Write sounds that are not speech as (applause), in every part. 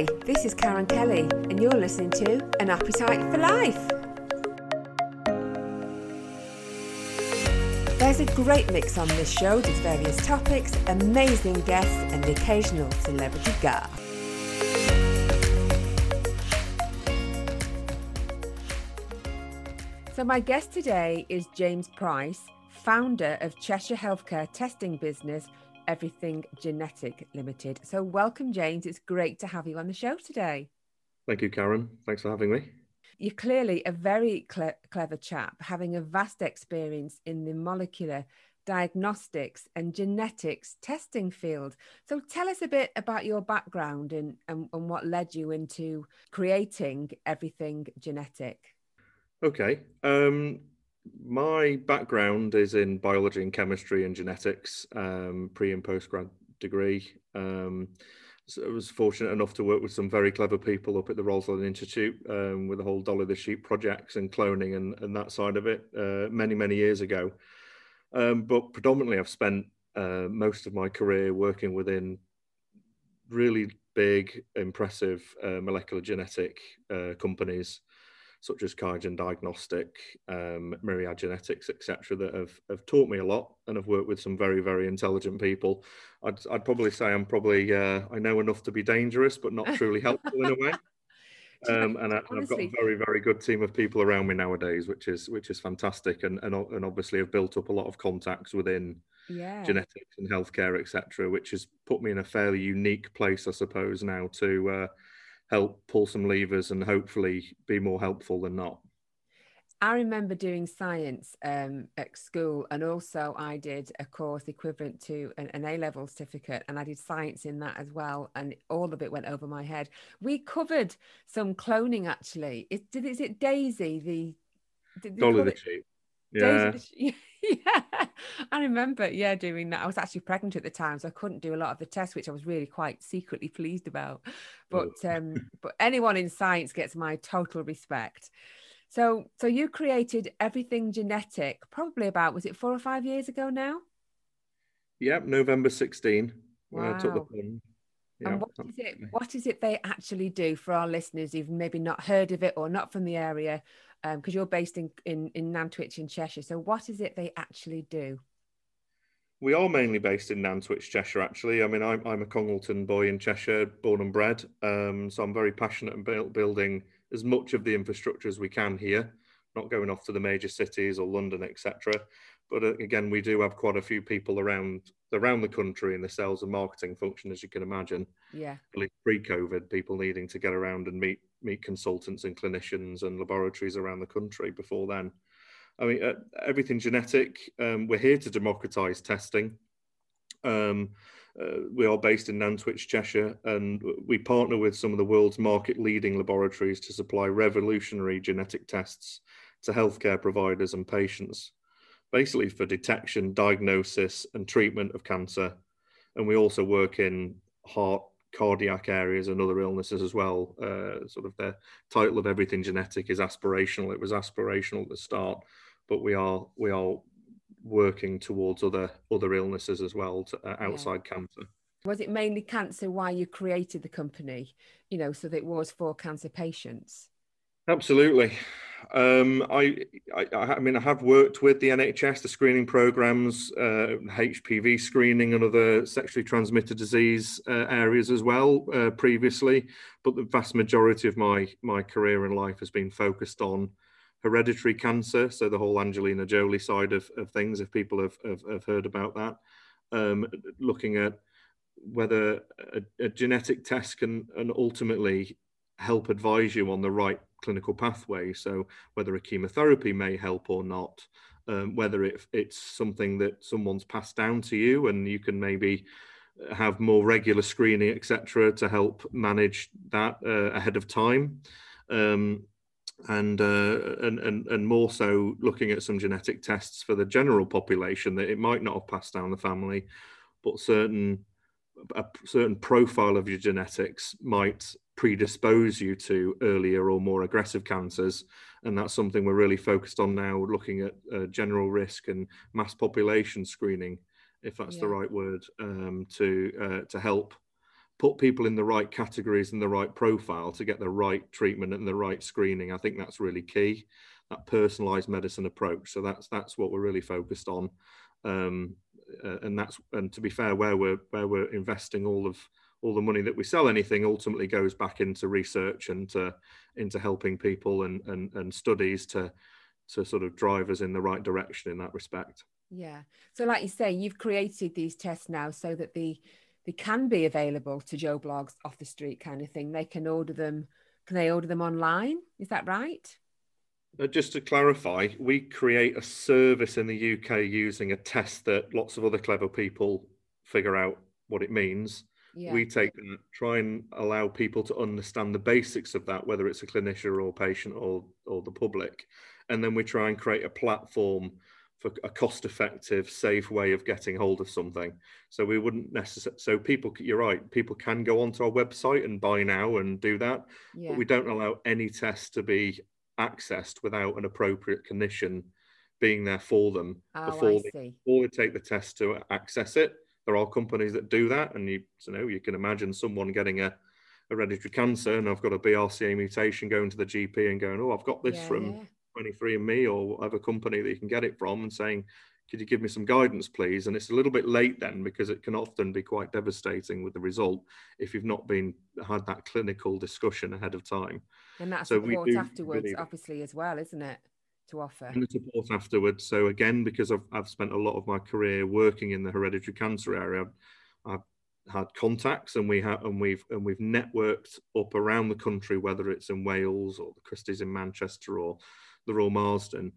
Hi, this is Karen Kelly, and you're listening to An Appetite for Life. There's a great mix on this show with various topics, amazing guests, and the occasional celebrity guest. So, my guest today is James Price, founder of Cheshire Healthcare testing business Everything Genetic Limited. So, welcome, James. It's great to have you on the show today. Thank you, Karen. Thanks for having me. You're clearly a very cle- clever chap, having a vast experience in the molecular diagnostics and genetics testing field. So, tell us a bit about your background and, and, and what led you into creating Everything Genetic. Okay. Um, my background is in biology and chemistry and genetics, um, pre and post grad degree. Um, so I was fortunate enough to work with some very clever people up at the Roslin Institute um, with the whole Dolly the Sheep projects and cloning and, and that side of it uh, many, many years ago. Um, but predominantly, I've spent uh, most of my career working within really big, impressive uh, molecular genetic uh, companies such as Qiagen Diagnostic, um, Myriad Genetics, etc., that have, have taught me a lot and have worked with some very, very intelligent people. I'd, I'd probably say I'm probably, uh, I know enough to be dangerous, but not truly helpful in a way. (laughs) Um, and, I, have got a very, very good team of people around me nowadays, which is which is fantastic, and and, and obviously have built up a lot of contacts within yeah. genetics and healthcare, etc., which has put me in a fairly unique place, I suppose, now to uh, help pull some levers and hopefully be more helpful than not. I remember doing science um, at school, and also I did a course equivalent to an, an A level certificate, and I did science in that as well. And all of it went over my head. We covered some cloning actually. Is, did, is it Daisy the? Did Dolly the sheep. (laughs) Yeah. Yeah, I remember, yeah, doing that. I was actually pregnant at the time, so I couldn't do a lot of the tests, which I was really quite secretly pleased about. But um, (laughs) but anyone in science gets my total respect. So so you created everything genetic, probably about was it four or five years ago now? Yep, November 16. Wow. I took the plunge. Yeah, and what is it? What is it they actually do for our listeners who've maybe not heard of it or not from the area? Because um, you're based in, in, in Nantwich in Cheshire. So what is it they actually do? We are mainly based in Nantwich, Cheshire, actually. I mean, I'm, I'm a Congleton boy in Cheshire, born and bred. Um, so I'm very passionate about building as much of the infrastructure as we can here, not going off to the major cities or London, etc. But uh, again, we do have quite a few people around around the country in the sales and marketing function, as you can imagine. Yeah. Pre-COVID, people needing to get around and meet meet consultants and clinicians and laboratories around the country before then. I mean, uh, everything genetic. Um, we're here to democratise testing. Um, uh, we are based in Nantwich, Cheshire, and we partner with some of the world's market leading laboratories to supply revolutionary genetic tests to healthcare providers and patients, basically for detection, diagnosis, and treatment of cancer. And we also work in heart, cardiac areas and other illnesses as well. Uh, sort of the title of everything genetic is aspirational. It was aspirational at the start, but we are we are working towards other other illnesses as well to, uh, outside yeah. cancer. Was it mainly cancer why you created the company? You know, so that it was for cancer patients. Absolutely. Um, I, I, I, mean, I have worked with the NHS, the screening programs, uh, HPV screening, and other sexually transmitted disease uh, areas as well uh, previously. But the vast majority of my my career in life has been focused on hereditary cancer, so the whole Angelina Jolie side of, of things. If people have, have, have heard about that, um, looking at whether a, a genetic test can and ultimately help advise you on the right clinical pathway. So whether a chemotherapy may help or not, um, whether it, it's something that someone's passed down to you and you can maybe have more regular screening, etc., to help manage that uh, ahead of time. Um, and, uh, and and and more so looking at some genetic tests for the general population that it might not have passed down the family, but certain a certain profile of your genetics might predispose you to earlier or more aggressive cancers. And that's something we're really focused on now, looking at uh, general risk and mass population screening, if that's yeah. the right word, um, to uh, to help put people in the right categories and the right profile to get the right treatment and the right screening. I think that's really key. That personalised medicine approach. So that's that's what we're really focused on, um, uh, and that's and to be fair, where we're where we're investing all of all the money that we sell anything ultimately goes back into research and to, into helping people and, and and studies to to sort of drive us in the right direction in that respect. Yeah. So like you say, you've created these tests now so that the they can be available to Joe Bloggs off the street kind of thing. They can order them. Can they order them online? Is that right? Uh, just to clarify, we create a service in the UK using a test that lots of other clever people figure out what it means. Yeah. We take and try and allow people to understand the basics of that, whether it's a clinician or patient or or the public, and then we try and create a platform for a cost effective safe way of getting hold of something so we wouldn't necessarily so people you're right people can go onto our website and buy now and do that yeah. but we don't allow any test to be accessed without an appropriate clinician being there for them oh, before, they, before they take the test to access it there are companies that do that and you, you know you can imagine someone getting a hereditary cancer and I've got a BRCA mutation going to the GP and going, oh, I've got this yeah, from yeah. 23andMe or whatever company that you can get it from and saying, could you give me some guidance, please? And it's a little bit late then because it can often be quite devastating with the result if you've not been had that clinical discussion ahead of time. And that's so support afterwards, obviously, as well, isn't it? To offer and the support afterwards. So again, because I've I've spent a lot of my career working in the hereditary cancer area, I've, I've had contacts and we have and we've and we've networked up around the country, whether it's in Wales or the Christies in Manchester or the Royal Marsden,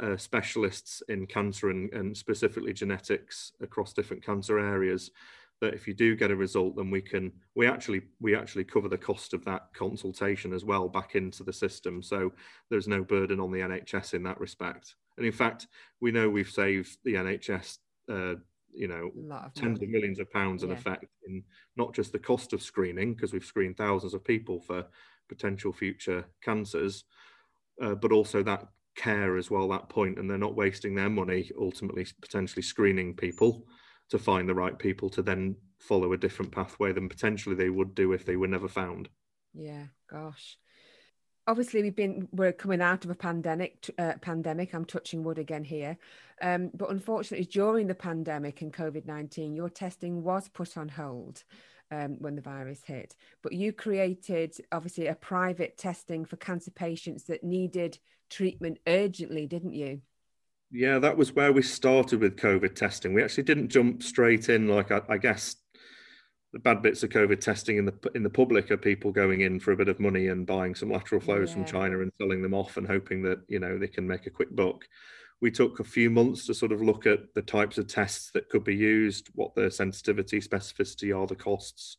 uh, specialists in cancer and, and specifically genetics across different cancer areas that if you do get a result then we can we actually we actually cover the cost of that consultation as well back into the system so there's no burden on the nhs in that respect and in fact we know we've saved the nhs uh, you know of tens money. of millions of pounds in yeah. effect in not just the cost of screening because we've screened thousands of people for potential future cancers uh, but also that care as well that point and they're not wasting their money ultimately potentially screening people to find the right people to then follow a different pathway than potentially they would do if they were never found yeah gosh obviously we've been we're coming out of a pandemic uh, pandemic i'm touching wood again here um, but unfortunately during the pandemic and covid-19 your testing was put on hold um, when the virus hit. But you created obviously a private testing for cancer patients that needed treatment urgently, didn't you? Yeah, that was where we started with COVID testing. We actually didn't jump straight in, like I, I guess the bad bits of COVID testing in the in the public are people going in for a bit of money and buying some lateral flows yeah. from China and selling them off and hoping that you know they can make a quick buck we took a few months to sort of look at the types of tests that could be used, what the sensitivity, specificity are, the costs,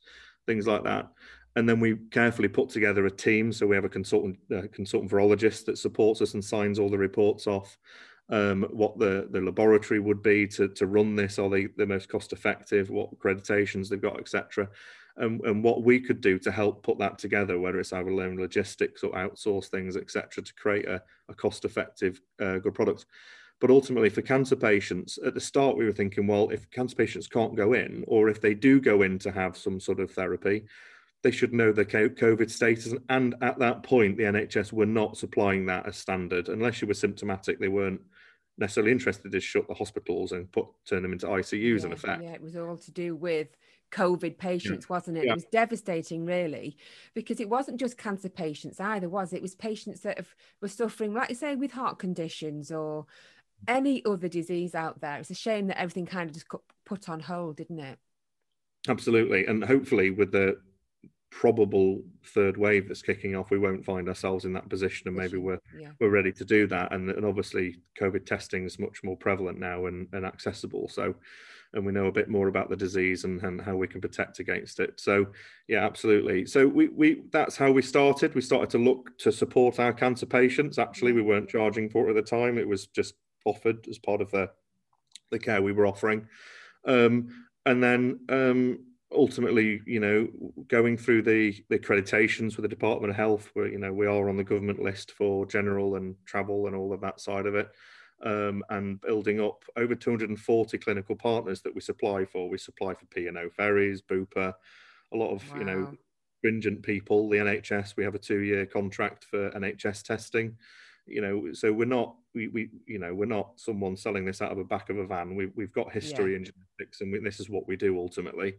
things like that. And then we carefully put together a team. So we have a consultant, uh, consultant virologist that supports us and signs all the reports off. Um, what the, the laboratory would be to, to run this, are they the most cost effective, what accreditations they've got, etc and, and what we could do to help put that together, whether it's our own logistics or outsource things, etc., to create a, a cost-effective, uh, good product. But ultimately, for cancer patients, at the start, we were thinking, well, if cancer patients can't go in, or if they do go in to have some sort of therapy, they should know the COVID status. And at that point, the NHS were not supplying that as standard. Unless you were symptomatic, they weren't necessarily interested to shut the hospitals and put turn them into ICUs yeah, in effect. Yeah, it was all to do with COVID patients, yeah. wasn't it? Yeah. It was devastating, really, because it wasn't just cancer patients either, was it? It was patients that have, were suffering, like you say, with heart conditions or any other disease out there. It's a shame that everything kind of just got put on hold, didn't it? Absolutely, and hopefully, with the probable third wave that's kicking off, we won't find ourselves in that position, and maybe we're yeah. we're ready to do that. And, and obviously, COVID testing is much more prevalent now and, and accessible. So, and we know a bit more about the disease and, and how we can protect against it. So, yeah, absolutely. So we we that's how we started. We started to look to support our cancer patients. Actually, we weren't charging for it at the time. It was just offered as part of the the care we were offering. Um, and then um, ultimately, you know, going through the, the accreditations with the Department of Health, where you know we are on the government list for general and travel and all of that side of it, um, and building up over 240 clinical partners that we supply for. We supply for P&O ferries, Bupa, a lot of Wow. you know stringent people. The NHS, we have a two-year contract for NHS testing. You know, so we're not we, we you know we're not someone selling this out of the back of a van. We, we've got history in genetics, and we, this is what we do ultimately.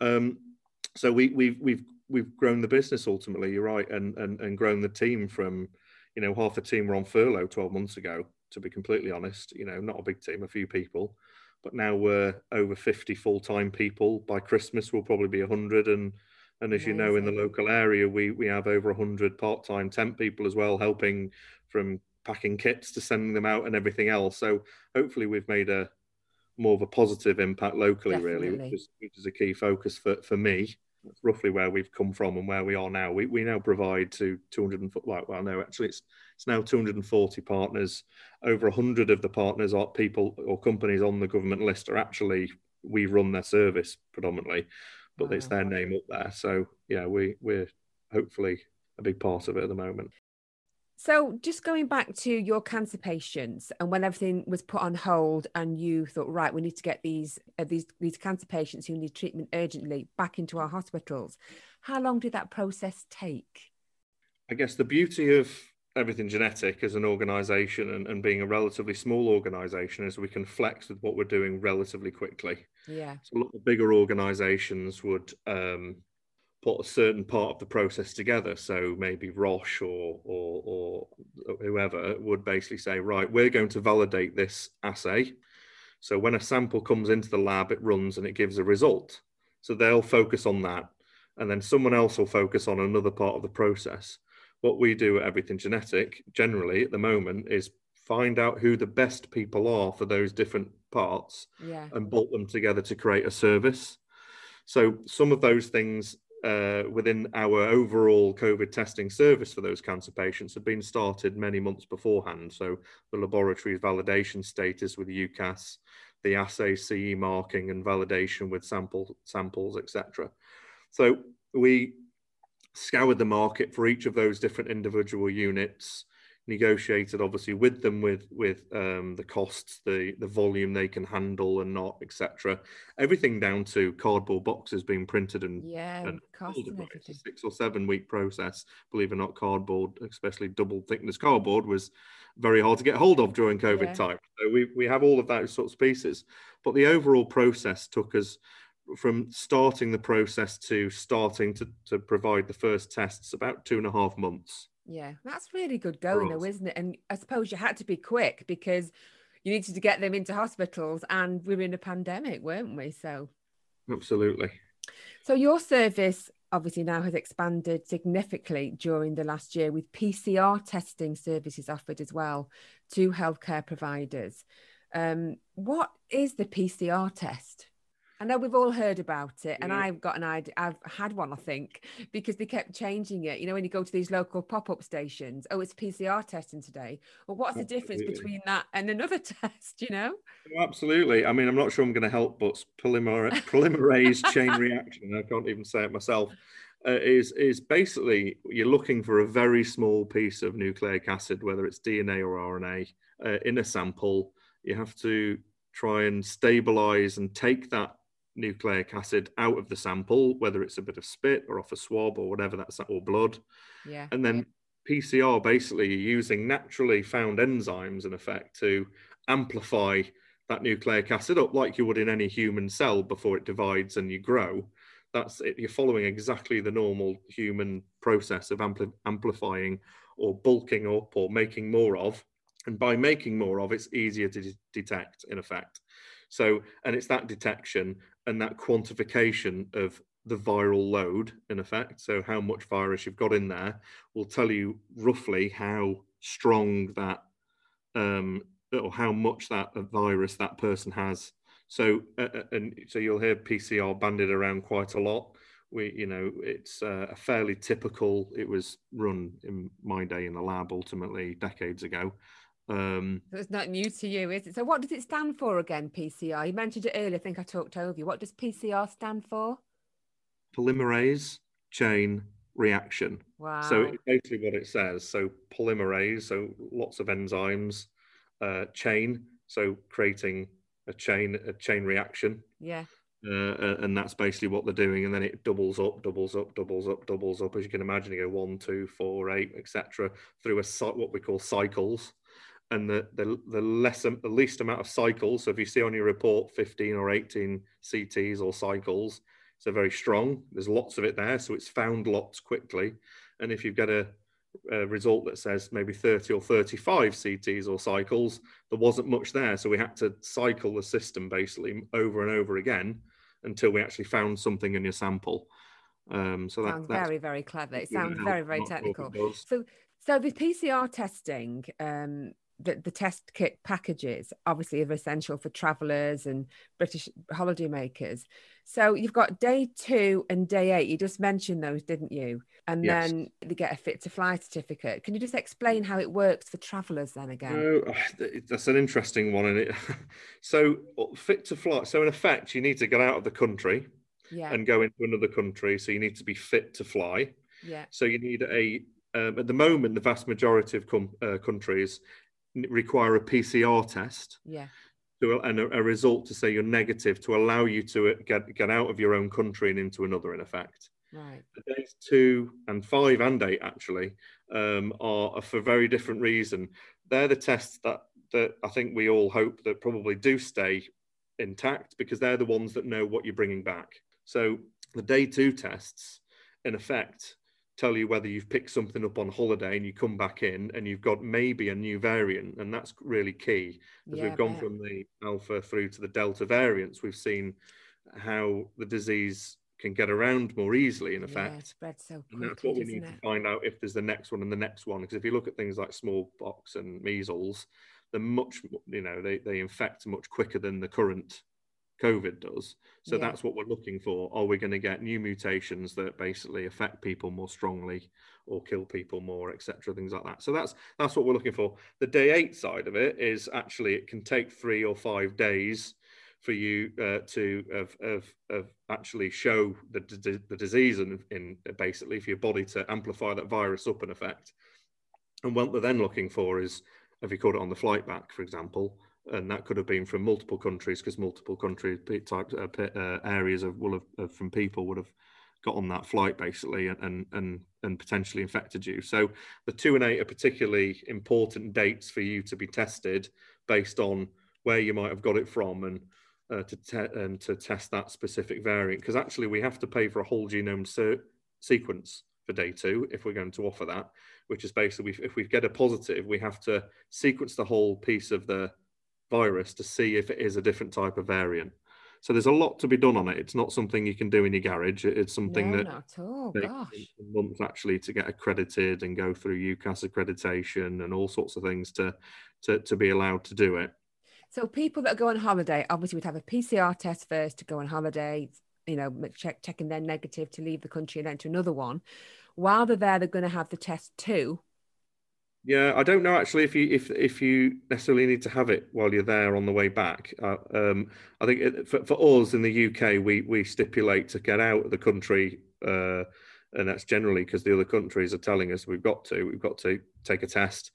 Um, so we, we've we've we've grown the business ultimately. You're right, and and and grown the team from, you know, half the team were on furlough 12 months ago. To be completely honest, you know, not a big team, a few people, but now we're over 50 full-time people. By Christmas, we'll probably be 100, and and as you know, in the local area, we we have over 100 part-time temp people as well, helping from packing kits to sending them out and everything else. So hopefully, we've made a more of a positive impact locally, really, which is, which is a key focus for, for me. That's roughly where we've come from and where we are now. We, we now provide to 200 and well, well, no, actually, it's it's now 240 partners. Over 100 of the partners are people or companies on the government list are actually we run their service predominantly, but it's their name up there. So yeah, we we're hopefully a big part of it at the moment. So, just going back to your cancer patients, and when everything was put on hold, and you thought, right, we need to get these uh, these these cancer patients who need treatment urgently back into our hospitals. How long did that process take? I guess the beauty of everything genetic as an organization and, and being a relatively small organization is we can flex with what we're doing relatively quickly. Yeah, So a lot of bigger organizations would um, put a certain part of the process together. So maybe Roche or, or, or whoever would basically say, right, we're going to validate this assay. So when a sample comes into the lab, it runs and it gives a result. So they'll focus on that. And then someone else will focus on another part of the process. What we do at Everything Genetic generally at the moment is find out who the best people are for those different parts yeah, and bolt them together to create a service. So some of those things uh, within our overall COVID testing service for those cancer patients had been started many months beforehand. So the laboratory's validation status with UKAS, the assay CE marking and validation with sample samples, etc. So we scoured the market for each of those different individual units negotiated obviously with them with with um, the costs the the volume they can handle and not etc everything down to cardboard boxes being printed and yeah, and? It's a six or seven week process. Believe it or not cardboard especially double thickness cardboard was very hard to get hold of during covid Yeah. time. So we we have all of those sorts of pieces. But the overall process took us from starting the process to starting to, to provide the first tests about two and a half months Yeah, that's really good going, though, isn't it? And I suppose you had to be quick because you needed to get them into hospitals, and we were in a pandemic, weren't we? So, absolutely so your service obviously now has expanded significantly during the last year with PCR testing services offered as well to healthcare providers. Um, what is the PCR test? I know we've all heard about it, and Yeah. I've got an idea. I've had one, I think, because they kept changing it. You know, when you go to these local pop-up stations, oh, it's PCR testing today. Well, what's the difference between that and another (laughs) test? You know? Oh, Absolutely. I mean, I'm not sure I'm going to help, but polymer- polymerase chain (laughs) reaction, I can't even say it myself, uh, is, is basically you're looking for a very small piece of nucleic acid, whether it's DNA or RNA, uh, in a sample. You have to try and stabilize and take that nucleic acid out of the sample, whether it's a bit of spit or off a swab or whatever that's, or blood. Yeah. And then PCR basically using naturally found enzymes in effect to amplify that nucleic acid up like you would in any human cell before it divides and you grow. That's it. You're following exactly the normal human process of ampli- amplifying or bulking up or making more of. And by making more of, it's easier to de- detect in effect. So, and it's that detection and that quantification of the viral load in effect. So, how much virus you've got in there will tell you roughly how strong that um, or how much that uh, virus that person has. So, uh, uh, and so you'll hear PCR banded around quite a lot. We, you know, it's uh, a fairly typical. It was run in my day in the lab, ultimately decades ago. Um, So it's not new to you, is it? So what does it stand for again, PCR? You mentioned it earlier. I think I talked over you. What does PCR stand for? polymerase chain reaction. Wow. So it's basically what it says. So polymerase, so lots of enzymes, uh, chain, so creating a chain, a chain reaction. yeah. Uh, and that's basically what they're doing, and then it doubles up, doubles up, doubles up, doubles up. As you can imagine, you go one, two, four, eight, etc. through a what we call cycles, and the the the less the least amount of cycles. So if you see on your report 15 or 18 CTs or cycles, so very strong. There's lots of it there, so it's found lots quickly. And if you've got a, a, result that says maybe 30 or 35 CTs or cycles, there wasn't much there. So we had to cycle the system basically over and over again until we actually found something in your sample. Um, so that, sounds very, very clever. It sounds very, very technical. So, so the PCR testing, um, the, the test kit packages obviously are essential for travelers and British holidaymakers. So you've got day two and day eight. You just mentioned those, didn't you? And yes. then they get a fit to fly certificate. Can you just explain how it works for travelers then again? Oh, that's an interesting one. And it (laughs) so fit to fly. So in effect, you need to get out of the country yeah. and go into another country. So you need to be fit to fly. Yeah. So you need a um, at the moment, the vast majority of com- uh, countries require a PCR test. Yeah. To, and a, a, result to say you're negative to allow you to uh, get get out of your own country and into another. In effect. Right. Days two and five and eight actually um, are, are for very different reason. They're the tests that that I think we all hope that probably do stay intact because they're the ones that know what you're bringing back. So the day two tests, in effect, tell you whether you've picked something up on holiday and you come back in and you've got maybe a new variant and that's really key. As yeah, we've gone from the alpha through to the delta variants we've seen how the disease can get around more easily in effect. yeah, spread so quickly, and that's what we need it? to find out if there's the next one and the next one because if you look at things like smallpox and measles they're much you know they, they infect much quicker than the current COVID does. So yeah. that's what we're looking for. Are we going to get new mutations that basically affect people more strongly or kill people more, etc., things like that. So that's that's what we're looking for. The day eight side of it is actually it can take three or five days for you uh, to of, of, of actually show the, the disease in, in basically for your body to amplify that virus up in effect. And what we're then looking for is have you caught it on the flight back, for example, and that could have been from multiple countries because multiple country types uh, uh, areas of will have from people would have got on that flight basically and and and potentially infected you. So the two and eight are particularly important dates for you to be tested based on where you might have got it from and uh, to te- to test that specific variant because actually we have to pay for a whole genome ser- sequence for day two if we're going to offer that, which is basically if we get a positive, we have to sequence the whole piece of the virus to see if it is a different type of variant. So there's a lot to be done on it. It's not something you can do in your garage. It's something no, that not at all. Gosh. months actually to get accredited and go through UKAS accreditation and all sorts of things to, to to be allowed to do it. So people that go on holiday obviously would have a PCR test first to go on holiday. You know, check checking their negative to leave the country and then to another one. While they're there, they're going to have the test too yeah, I don't know actually if you if if you necessarily need to have it while you're there on the way back. Uh, um, I think it, for, for us in the UK, we we stipulate to get out of the country, uh, and that's generally because the other countries are telling us we've got to we've got to take a test,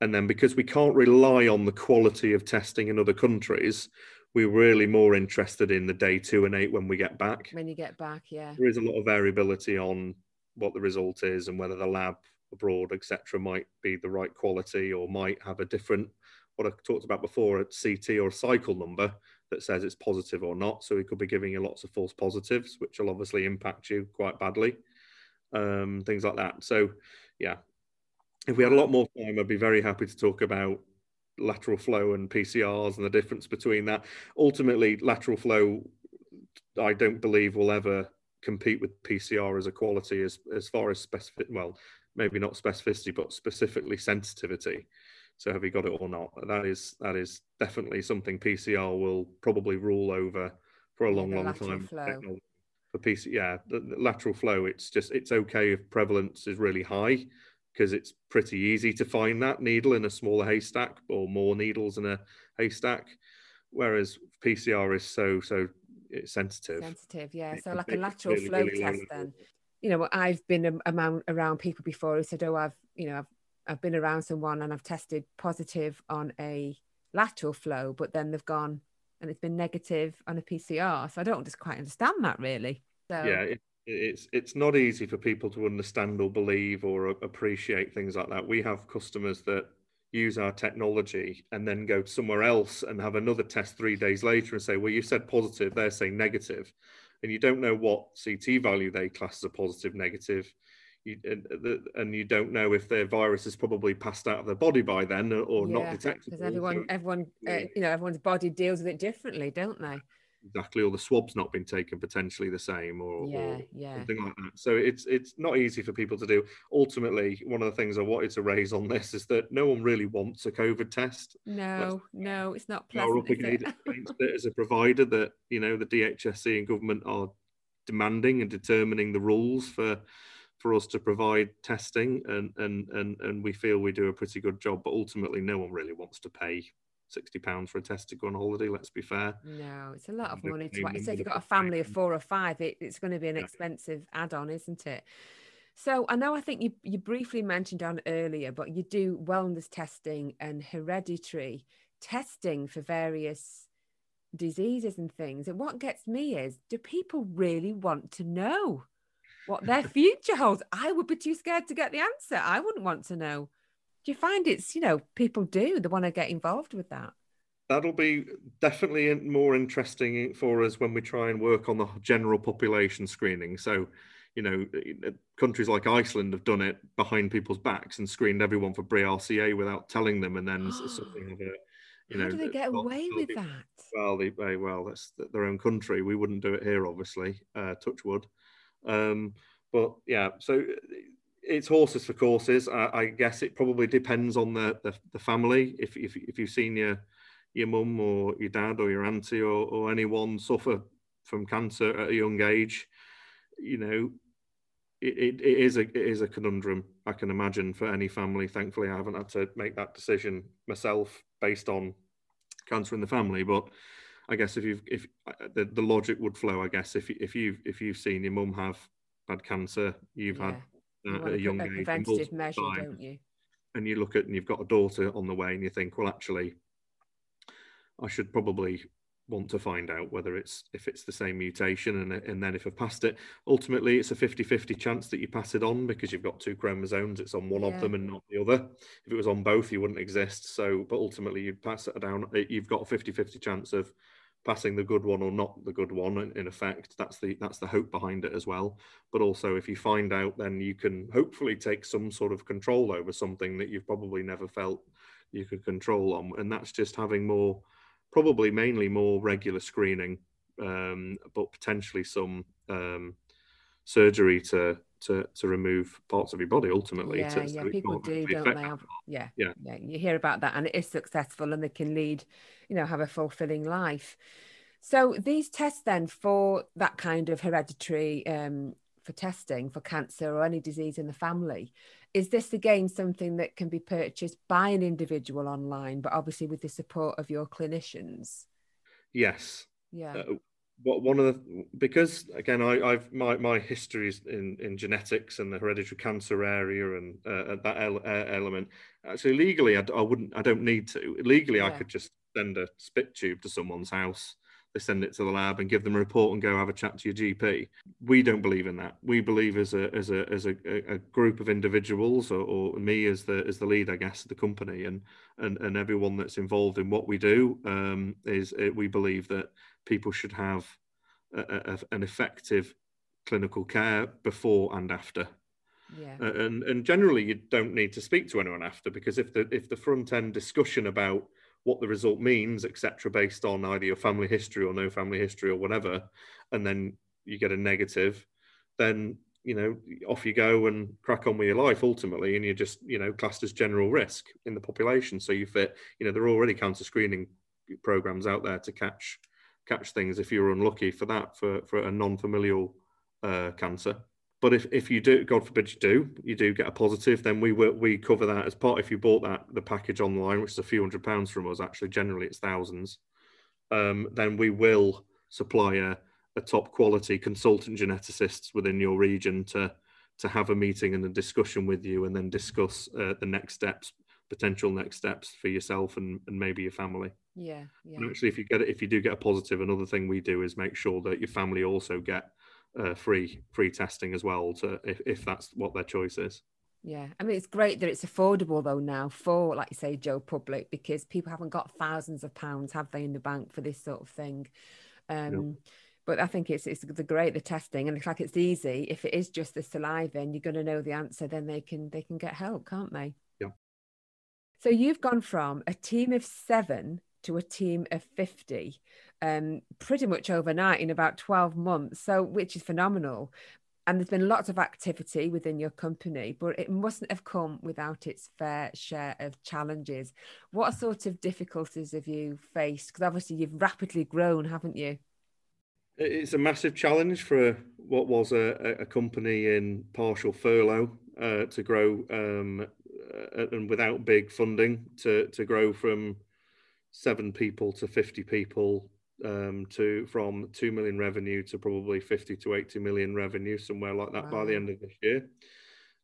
and then because we can't rely on the quality of testing in other countries, we're really more interested in the day two and eight when we get back. When you get back, yeah, there is a lot of variability on what the result is and whether the lab abroad, etc., might be the right quality or might have a different, what I talked about before, a CT or a cycle number that says it's positive or not. So he could be giving you lots of false positives, which will obviously impact you quite badly. Um, things like that. So, yeah, if we had a lot more time, I'd be very happy to talk about lateral flow and PCRs and the difference between that. Ultimately, lateral flow, I don't believe will ever compete with PCR as a quality as as far as specific. Well, maybe not specificity, but specifically sensitivity. So have you got it or not? That is that is definitely something PCR will probably rule over for a long, long time. Flow. For PC, yeah, the, the lateral flow. It's just it's okay if prevalence is really high because it's pretty easy to find that needle in a smaller haystack or more needles in a haystack. Whereas PCR is so so sensitive. Sensitive, yeah. So like a lateral really, flow really test then you know, I've been around, around people before who said, "Oh, I've, you know, I've, I've been around someone and I've tested positive on a lateral flow, but then they've gone and it's been negative on a PCR. So I don't just quite understand that really. So yeah, it, it's it's not easy for people to understand or believe or appreciate things like that. We have customers that use our technology and then go somewhere else and have another test three days later and say, well, you said positive, they're saying negative, and you don't know what CT value they class as a positive, negative you, and, and, you don't know if their virus has probably passed out of their body by then or yeah, not detected. Because everyone, everyone, uh, you know, everyone's body deals with it differently, don't they? Exactly, or the swab's not been taken potentially the same, or, yeah, or yeah. something like that. So it's it's not easy for people to do. Ultimately, one of the things I wanted to raise on this is that no one really wants a COVID test. No, no, it's not pleasant. Up against it? it as a provider that you know the DHSC and government are demanding and determining the rules for for us to provide testing and, and and and we feel we do a pretty good job but ultimately no one really wants to pay 60 pounds for a test to go on holiday let's be fair no it's a lot of money to so if you've got a family of four or five it, it's going to be an expensive add-on isn't it so i know i think you, you briefly mentioned on earlier but you do wellness testing and hereditary testing for various diseases and things and what gets me is do people really want to know what their (laughs) future holds. I would be too scared to get the answer. I wouldn't want to know. Do you find it's, you know, people do, they want to get involved with that? That'll be definitely more interesting for us when we try and work on the general population screening. So, you know, countries like Iceland have done it behind people's backs and screened everyone for BRCA without telling them, and then something (gasps) of a, you know, How do they get away with that? Well, they, well, that's their own country. We wouldn't do it here, obviously. Uh, touch wood. Um, but yeah, so it's horses for courses. I, I, guess it probably depends on the, the, the family. If, if, if you've seen your your mum or your dad or your auntie or, or anyone suffer from cancer at a young age, you know, it, it, it is a it is a conundrum. I can imagine for any family. Thankfully, I haven't had to make that decision myself based on cancer in the family, but I guess if you've if uh, the, the logic would flow, I guess if if you if you've seen your mum have had cancer, you've yeah. had Mm, uh, at a young a age, preventative measure, time, don't you? And you look at and you've got a daughter on the way, and you think, well, actually, I should probably want to find out whether it's if it's the same mutation and, and then if I've passed it ultimately it's a 50-50 chance that you pass it on because you've got two chromosomes it's on one yeah. of them and not the other if it was on both you wouldn't exist so but ultimately you pass it down you've got a 50-50 chance of passing the good one or not the good one in, effect. That's the that's the hope behind it as well. But also if you find out then you can hopefully take some sort of control over something that you've probably never felt you could control on. And that's just having more probably mainly more regular screening um, but potentially some um, surgery to to to remove parts of your body ultimately. Yeah, to, yeah, so people do, don't they? Yeah, yeah, yeah. You hear about that, and it is successful, and they can lead, you know, have a fulfilling life. So these tests then for that kind of hereditary um, for testing for cancer or any disease in the family, is this again something that can be purchased by an individual online, but obviously with the support of your clinicians? Yes. Yeah. Uh, what one of the because again I, have my my history is in in genetics and the hereditary cancer area and uh, that ele- uh, element. Actually, legally, I, I, wouldn't. I don't need to. Legally, yeah. I could just send a spit tube to someone's house. They send it to the lab and give them a report and go have a chat to your GP. We don't believe in that. We believe as a as a as a, a group of individuals, or, or, me as the as the lead, I guess, of the company, and and and everyone that's involved in what we do um, is uh, we believe that people should have a, a, an effective clinical care before and after. Yeah. Uh, and and generally you don't need to speak to anyone after because if the if the front end discussion about what the result means, etc., based on either your family history or no family history or whatever, and then you get a negative, then you know off you go and crack on with your life ultimately, and you're just you know classed as general risk in the population. So you fit, you know, there are already cancer screening programs out there to catch catch things if you're unlucky for that for, for a non-familial uh, cancer. But if, if you do, God forbid you do, you do get a positive, then we we cover that as part. If you bought that the package online, which is a few hundred pounds from us, actually generally it's thousands, um, then we will supply a, a top quality consultant geneticists within your region to to have a meeting and a discussion with you, and then discuss uh, the next steps, potential next steps for yourself and, and maybe your family. Yeah, yeah. And actually, if you get it, if you do get a positive, another thing we do is make sure that your family also get uh, free free testing as well, to if, if that's what their choice is. Yeah, I mean it's great that it's affordable though now for, like you say, Joe Public, because people haven't got thousands of pounds, have they, in the bank for this sort of thing. Um, But I think it's it's the great the testing, and it's like it's easy. If it is just the saliva, and you're going to know the answer, then they can they can get help, can't they? Yeah. So you've gone from a team of seven to a team of fifty, um, pretty much overnight in about twelve months. So which is phenomenal and there's been lots of activity within your company, but it mustn't have come without its fair share of challenges. What sort of difficulties have you faced? Because obviously you've rapidly grown, haven't you? It's a massive challenge for what was a, a company in partial furlough uh, to grow um, uh, and without big funding to, to grow from seven people to 50 people um, to from 2 million revenue to probably 50 to 80 million revenue, somewhere like that wow. by the end of this year.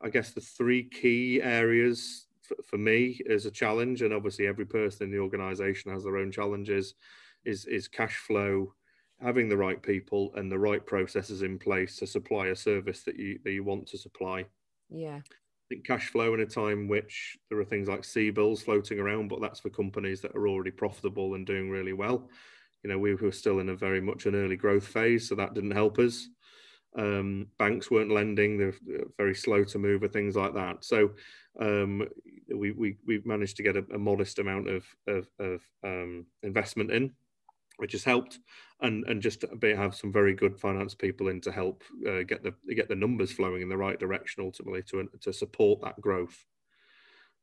I guess the three key areas for, for me as a challenge, and obviously every person in the organization has their own challenges, is, is cash flow, having the right people and the right processes in place to supply a service that you, that you want to supply. Yeah. I think cash flow in a time which there are things like CBILS floating around, but that's for companies that are already profitable and doing really well you know, we were still in a very much an early growth phase, so that didn't help us. Um, banks weren't lending; they're very slow to move, or things like that. So um, we we we managed to get a, a modest amount of of, of um, investment in, which has helped, and and just have some very good finance people in to help uh, get the get the numbers flowing in the right direction ultimately to to support that growth.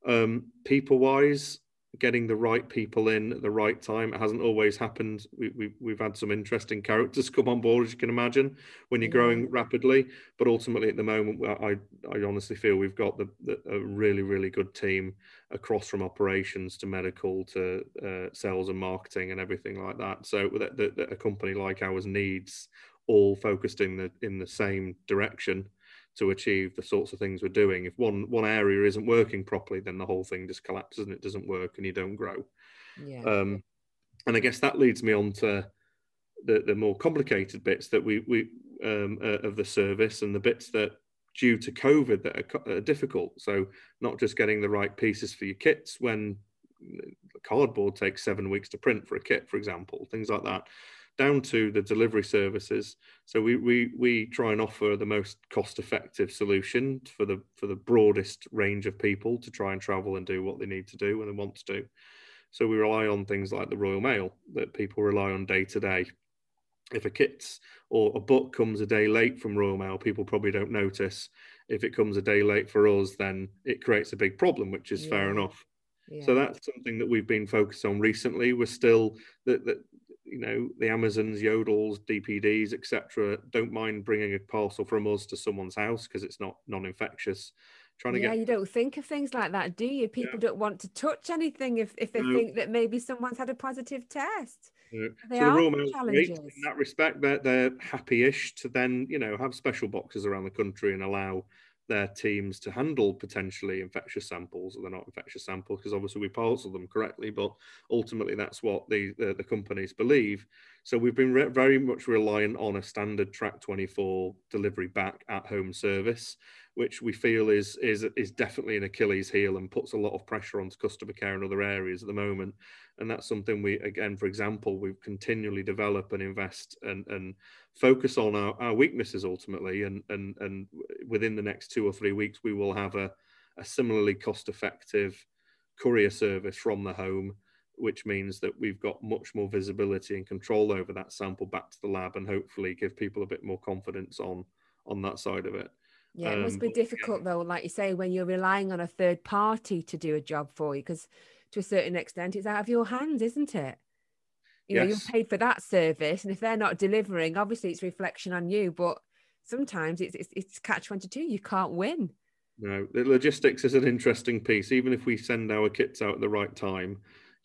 Um, people wise, getting the right people in at the right time. It hasn't always happened. We, we, we've had some interesting characters (laughs) come on board, as you can imagine, when you're growing rapidly. But ultimately, at the moment, I, I honestly feel we've got the, the a really, really good team across from operations to medical to uh, sales and marketing and everything like that. So that, that, that a company like ours needs all focused in the in the same direction to achieve the sorts of things we're doing. If one one area isn't working properly, then the whole thing just collapses and it doesn't work and you don't grow. Yeah. Um, and I guess that leads me on to the, the more complicated bits that we we um, uh, of the service and the bits that due to COVID that are, are, difficult. So not just getting the right pieces for your kits when cardboard takes seven weeks to print for a kit, for example, things like that down to the delivery services. So we we we try and offer the most cost-effective solution for the for the broadest range of people to try and travel and do what they need to do when they want to do. So we rely on things like the Royal Mail that people rely on day to day. If a kit or a book comes a day late from Royal Mail, people probably don't notice. If it comes a day late for us, then it creates a big problem, which is yeah. fair enough. Yeah. So that's something that we've been focused on recently. We're still that that you know the Amazons, Yodels, DPDs, etc. Don't mind bringing a parcel from us to someone's house because it's not non-infectious. Trying to yeah, get... you don't think of things like that, do you? People yeah. don't want to touch anything if, if they no. think that maybe someone's had a positive test. Yeah. They so are the challenges. in that respect. They're, they're happy-ish to then, you know, have special boxes around the country and allow their teams to handle potentially infectious samples or they're not infectious samples because obviously we parcel them correctly but ultimately that's what the the, the companies believe. So we've been re- very much reliant on a standard track 24 delivery back at home service which we feel is is is definitely an Achilles heel and puts a lot of pressure onto customer care and other areas at the moment. And that's something we again, for example, we continually develop and invest and and focus on our, our weaknesses ultimately. And and and within the next two or three weeks, we will have a, a similarly cost effective courier service from the home which means that we've got much more visibility and control over that sample back to the lab and hopefully give people a bit more confidence on on that side of it yeah, it must um, be difficult yeah. though, like you say, when you're relying on a third party to do a job for you, because to a certain extent, it's out of your hands, isn't it? You yes. know, you're paid for that service, and if they're not delivering, obviously it's reflection on you. But sometimes it's it's, it's catch twenty two. You can't win. No, the logistics is an interesting piece. Even if we send our kits out at the right time,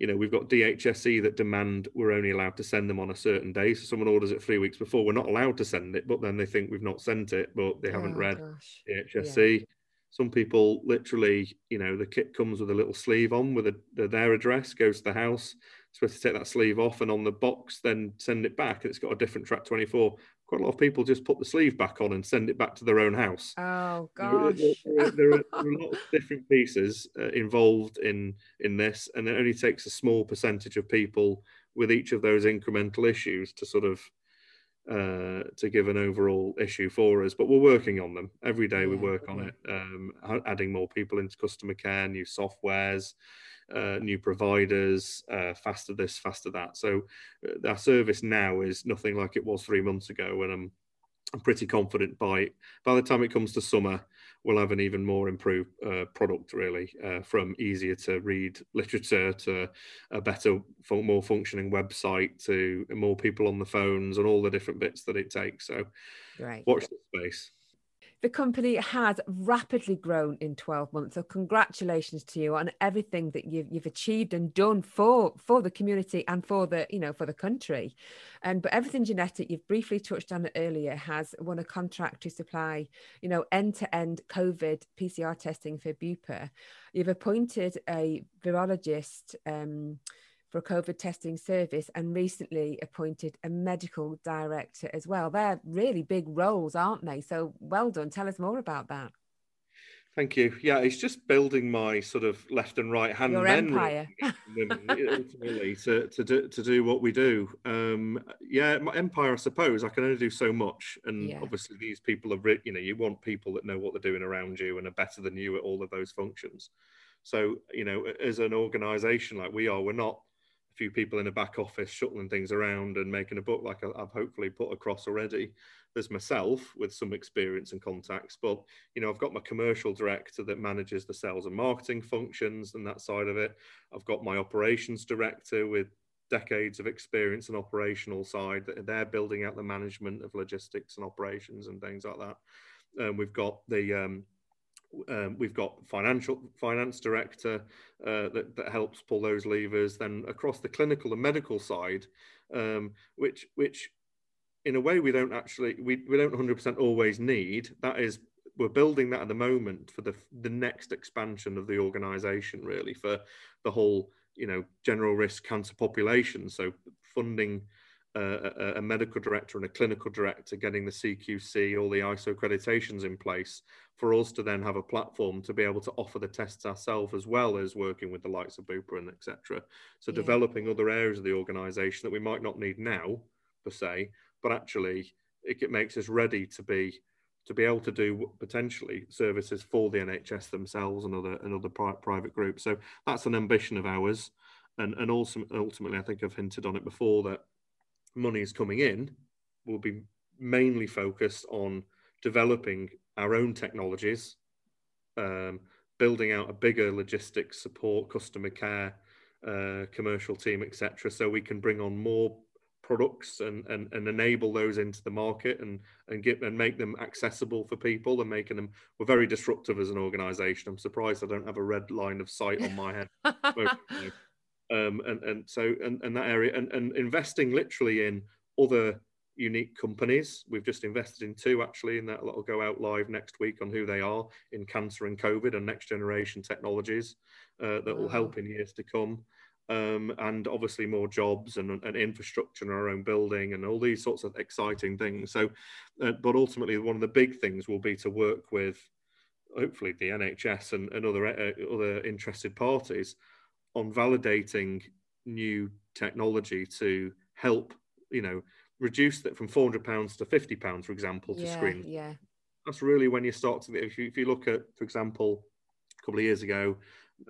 you know, we've got DHSC that demand we're only allowed to send them on a certain day. So someone orders it three weeks before, we're not allowed to send it, but then they think we've not sent it, but they haven't oh, read gosh. DHSC. Yeah. Some people literally, you know, the kit comes with a little sleeve on with a, their address, goes to the house. supposed to take that sleeve off and on the box then send it back. It's got a different track 24. Quite a lot of people just put the sleeve back on and send it back to their own house. Oh gosh, there, there, there, are, (laughs) there, are, a lot of different pieces uh, involved in in this, and it only takes a small percentage of people with each of those incremental issues to sort of uh, to give an overall issue for us. But we're working on them every day. We work on it, um, adding more people into customer care, new softwares, uh, new providers, uh, faster this, faster that. So uh, our service now is nothing like it was three months ago, and I'm I'm pretty confident by by the time it comes to summer, we'll have an even more improved uh, product, really, uh, from easier to read literature to a better, more functioning website to more people on the phones and all the different bits that it takes. So, right. watch the space the company has rapidly grown in 12 months so congratulations to you on everything that you've, you've achieved and done for for the community and for the you know for the country. And but everything genetic you've briefly touched on it earlier has won a contract to supply you know end-to-end covid pcr testing for bupa. You've appointed a virologist um, for a COVID testing service and recently appointed a medical director as well. They're really big roles, aren't they? So well done. Tell us more about that. Thank you. Yeah, it's just building my sort of left and right hand Your men empire. ultimately to, to do to do what we do. Um, yeah, my empire, I suppose. I can only do so much, and yeah. obviously these people are. You know, you want people that know what they're doing around you and are better than you at all of those functions. So, you know, as an organisation like we are, we're not a few people in a back office shuttling things around and making a book like I've hopefully put across already. There's myself with some experience and contacts, but you know I've got my commercial director that manages the sales and marketing functions and that side of it. I've got my operations director with decades of experience and operational side. That they're building out the management of logistics and operations and things like that. Um, we've got the um, um, we've got financial finance director uh, that, that helps pull those levers. Then across the clinical and medical side, um, which which in a way we don't actually we, we don't 100% always need. That is we're building that at the moment for the the next expansion of the organization really for the whole you know general risk cancer population. So funding a, a, medical director and a clinical director getting the CQC, all the ISO accreditations in place for us to then have a platform to be able to offer the tests ourselves as well as working with the likes of Bupa and etc. So yeah. developing other areas of the organisation that we might not need now per se, but actually it, it makes us ready to be to be able to do potentially services for the NHS themselves and other and other pri- private groups. So that's an ambition of ours, and and also ultimately I think I've hinted on it before that money is coming in will be mainly focused on developing our own technologies, um, building out a bigger logistics support, customer care, uh, commercial team, etc. So we can bring on more products and, and, and enable those into the market and and get and make them accessible for people and making them we're very disruptive as an organization i'm surprised i don't have a red line of sight on my head (laughs) um, and and so and, and that area and, and investing literally in other unique companies. We've just invested in two actually, and that will go out live next week on who they are in cancer and COVID and next generation technologies uh, that will help in years to come. Um, and obviously more jobs and, and, infrastructure in our own building and all these sorts of exciting things. So, uh, but ultimately, one of the big things will be to work with hopefully the NHS and, and other uh, other interested parties on validating new technology to help, you know, reduce that from 400 pounds to 50 pounds, for example, to yeah, screen. Yeah. That's really when you start to, if you, if you look at, for example, a couple of years ago,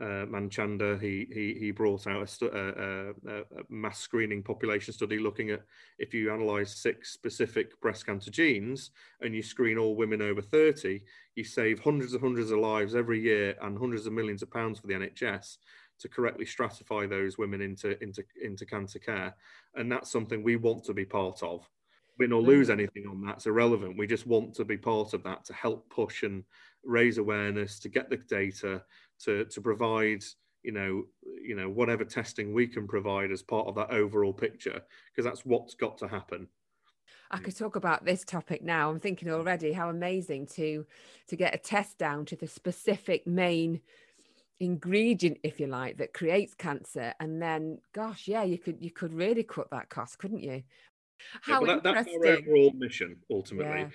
uh, Manchanda, he, he, he brought out a, stu- a, a, a, mass screening population study looking at if you analyze six specific breast cancer genes and you screen all women over 30, you save hundreds and hundreds of lives every year and hundreds of millions of pounds for the NHS to correctly stratify those women into into into cancer care, and that's something we want to be part of. Win or lose mm. anything on that's irrelevant. We just want to be part of that to help push and raise awareness, to get the data, to to provide you know you know whatever testing we can provide as part of that overall picture because that's what's got to happen I could talk about this topic now. I'm thinking already how amazing to to get a test down to the specific main ingredient if you like that creates cancer and then gosh yeah you could you could really cut that cost couldn't you? How yeah, that, interesting. that's our overall mission ultimately. Yeah.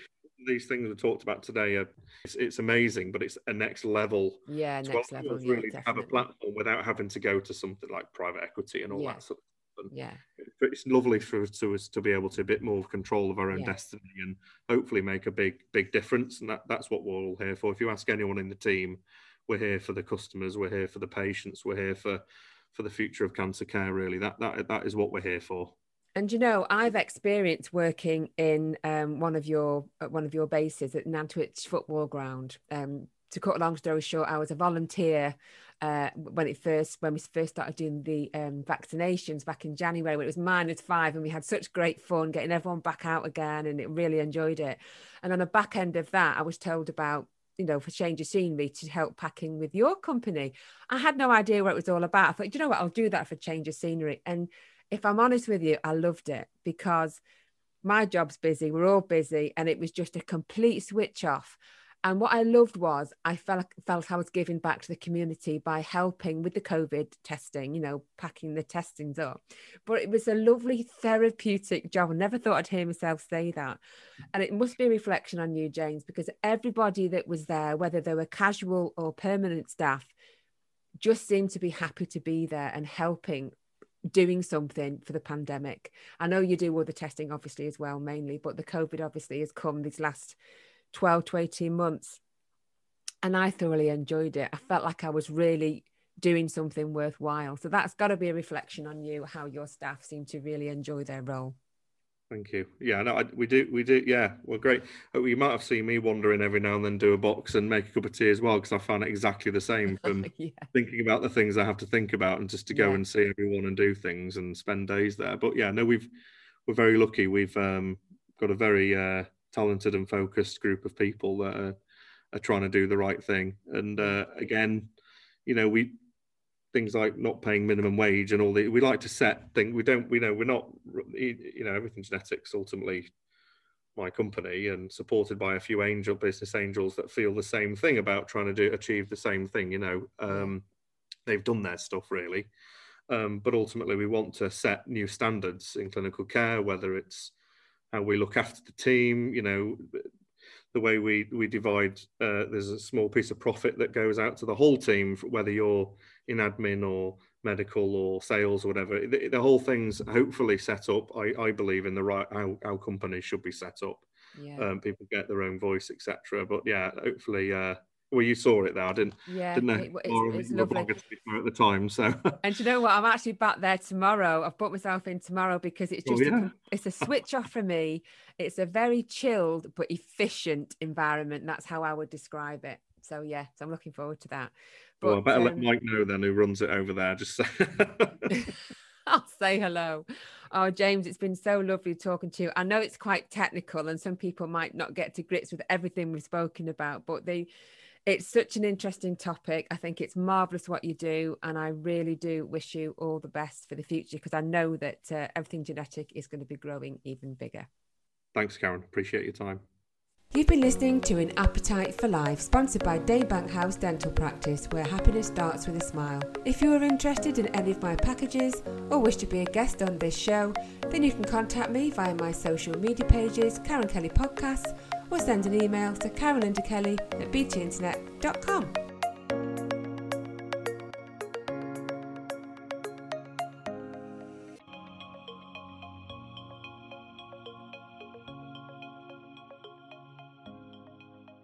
these things we talked about today are it's, it's, amazing but it's a next level. Yeah next level. Really yeah, have a platform without having to go to something like private equity and all that sort of and yeah. it's lovely for to us to be able to a bit more control of our own yeah. destiny and hopefully make a big big difference and that, that's what we're all here for. If you ask anyone in the team we're here for the customers we're here for the patients we're here for for the future of cancer care really that that, that is what we're here for and you know, I've experienced working in um, one of your one of your bases at Nantwich Football Ground. Um, to cut a long story short, I was a volunteer uh, when it first when we first started doing the um, vaccinations back in January when it was minus five and we had such great fun getting everyone back out again and it really enjoyed it. And on the back end of that, I was told about you know for change of scenery to help packing with your company. I had no idea what it was all about. I thought, you know what, I'll do that for change of scenery. And if I'm honest with you, I loved it because my job's busy, we're all busy, and it was just a complete switch off. And what I loved was I felt felt I was giving back to the community by helping with the COVID testing, you know, packing the testings up. But it was a lovely therapeutic job. I never thought I'd hear myself say that. And it must be a reflection on you, James, because everybody that was there, whether they were casual or permanent staff, just seemed to be happy to be there and helping doing something for the pandemic. I know you do all the testing obviously as well mainly, but the COVID obviously has come these last 12 to 18 months. And I thoroughly enjoyed it. I felt like I was really doing something worthwhile. So that's got to be a reflection on you, how your staff seem to really enjoy their role. Thank you. Yeah, no, I, we do, we do. Yeah, well, great. Uh, you might have seen me wandering every now and then, do a box and make a cup of tea as well, because I found it exactly the same (laughs) from yeah. thinking about the things I have to think about and just to go yeah. and see everyone and do things and spend days there. But yeah, no, we've we're very lucky. We've um, got a very uh, talented and focused group of people that are, are trying to do the right thing. And uh, again, you know, we things like not paying minimum wage and all the we like to set things. We don't, we know, we're not, you know, everything genetics ultimately my company and supported by a few angel business angels that feel the same thing about trying to do achieve the same thing you know um, they've done their stuff really um, but ultimately we want to set new standards in clinical care whether it's how we look after the team. You know, the way we we divide. Uh, there's a small piece of profit that goes out to the whole team, whether you're in admin or medical or sales or whatever. The, the whole thing's hopefully set up. I, I believe in the right how our companies should be set up. Yeah. Um, people get their own voice, etc. But yeah, hopefully. Uh, well, you saw it there. I didn't. Yeah, didn't know. It, it's, it's lovely. At the time, so. and you know what? I'm actually back there tomorrow. I've put myself in tomorrow because it's oh, just oh, yeah. a, it's a switch off for me. It's a very chilled but efficient environment. That's how I would describe it. So yeah, so I'm looking forward to that. But well, I better um, let Mike know then, who runs it over there. Just. (laughs) I'll say hello. Oh, James, it's been so lovely talking to you. I know it's quite technical, and some people might not get to grips with everything we've spoken about, but they it's such an interesting topic. I think it's marvelous what you do, and I really do wish you all the best for the future because I know that uh, everything genetic is going to be growing even bigger. Thanks, Karen. Appreciate your time. You've been listening to An Appetite for Life, sponsored by Daybank House Dental Practice, where happiness starts with a smile. If you are interested in any of my packages or wish to be a guest on this show, then you can contact me via my social media pages, Karen Kelly Podcasts or send an email to karenunderkelly at btinternet.com.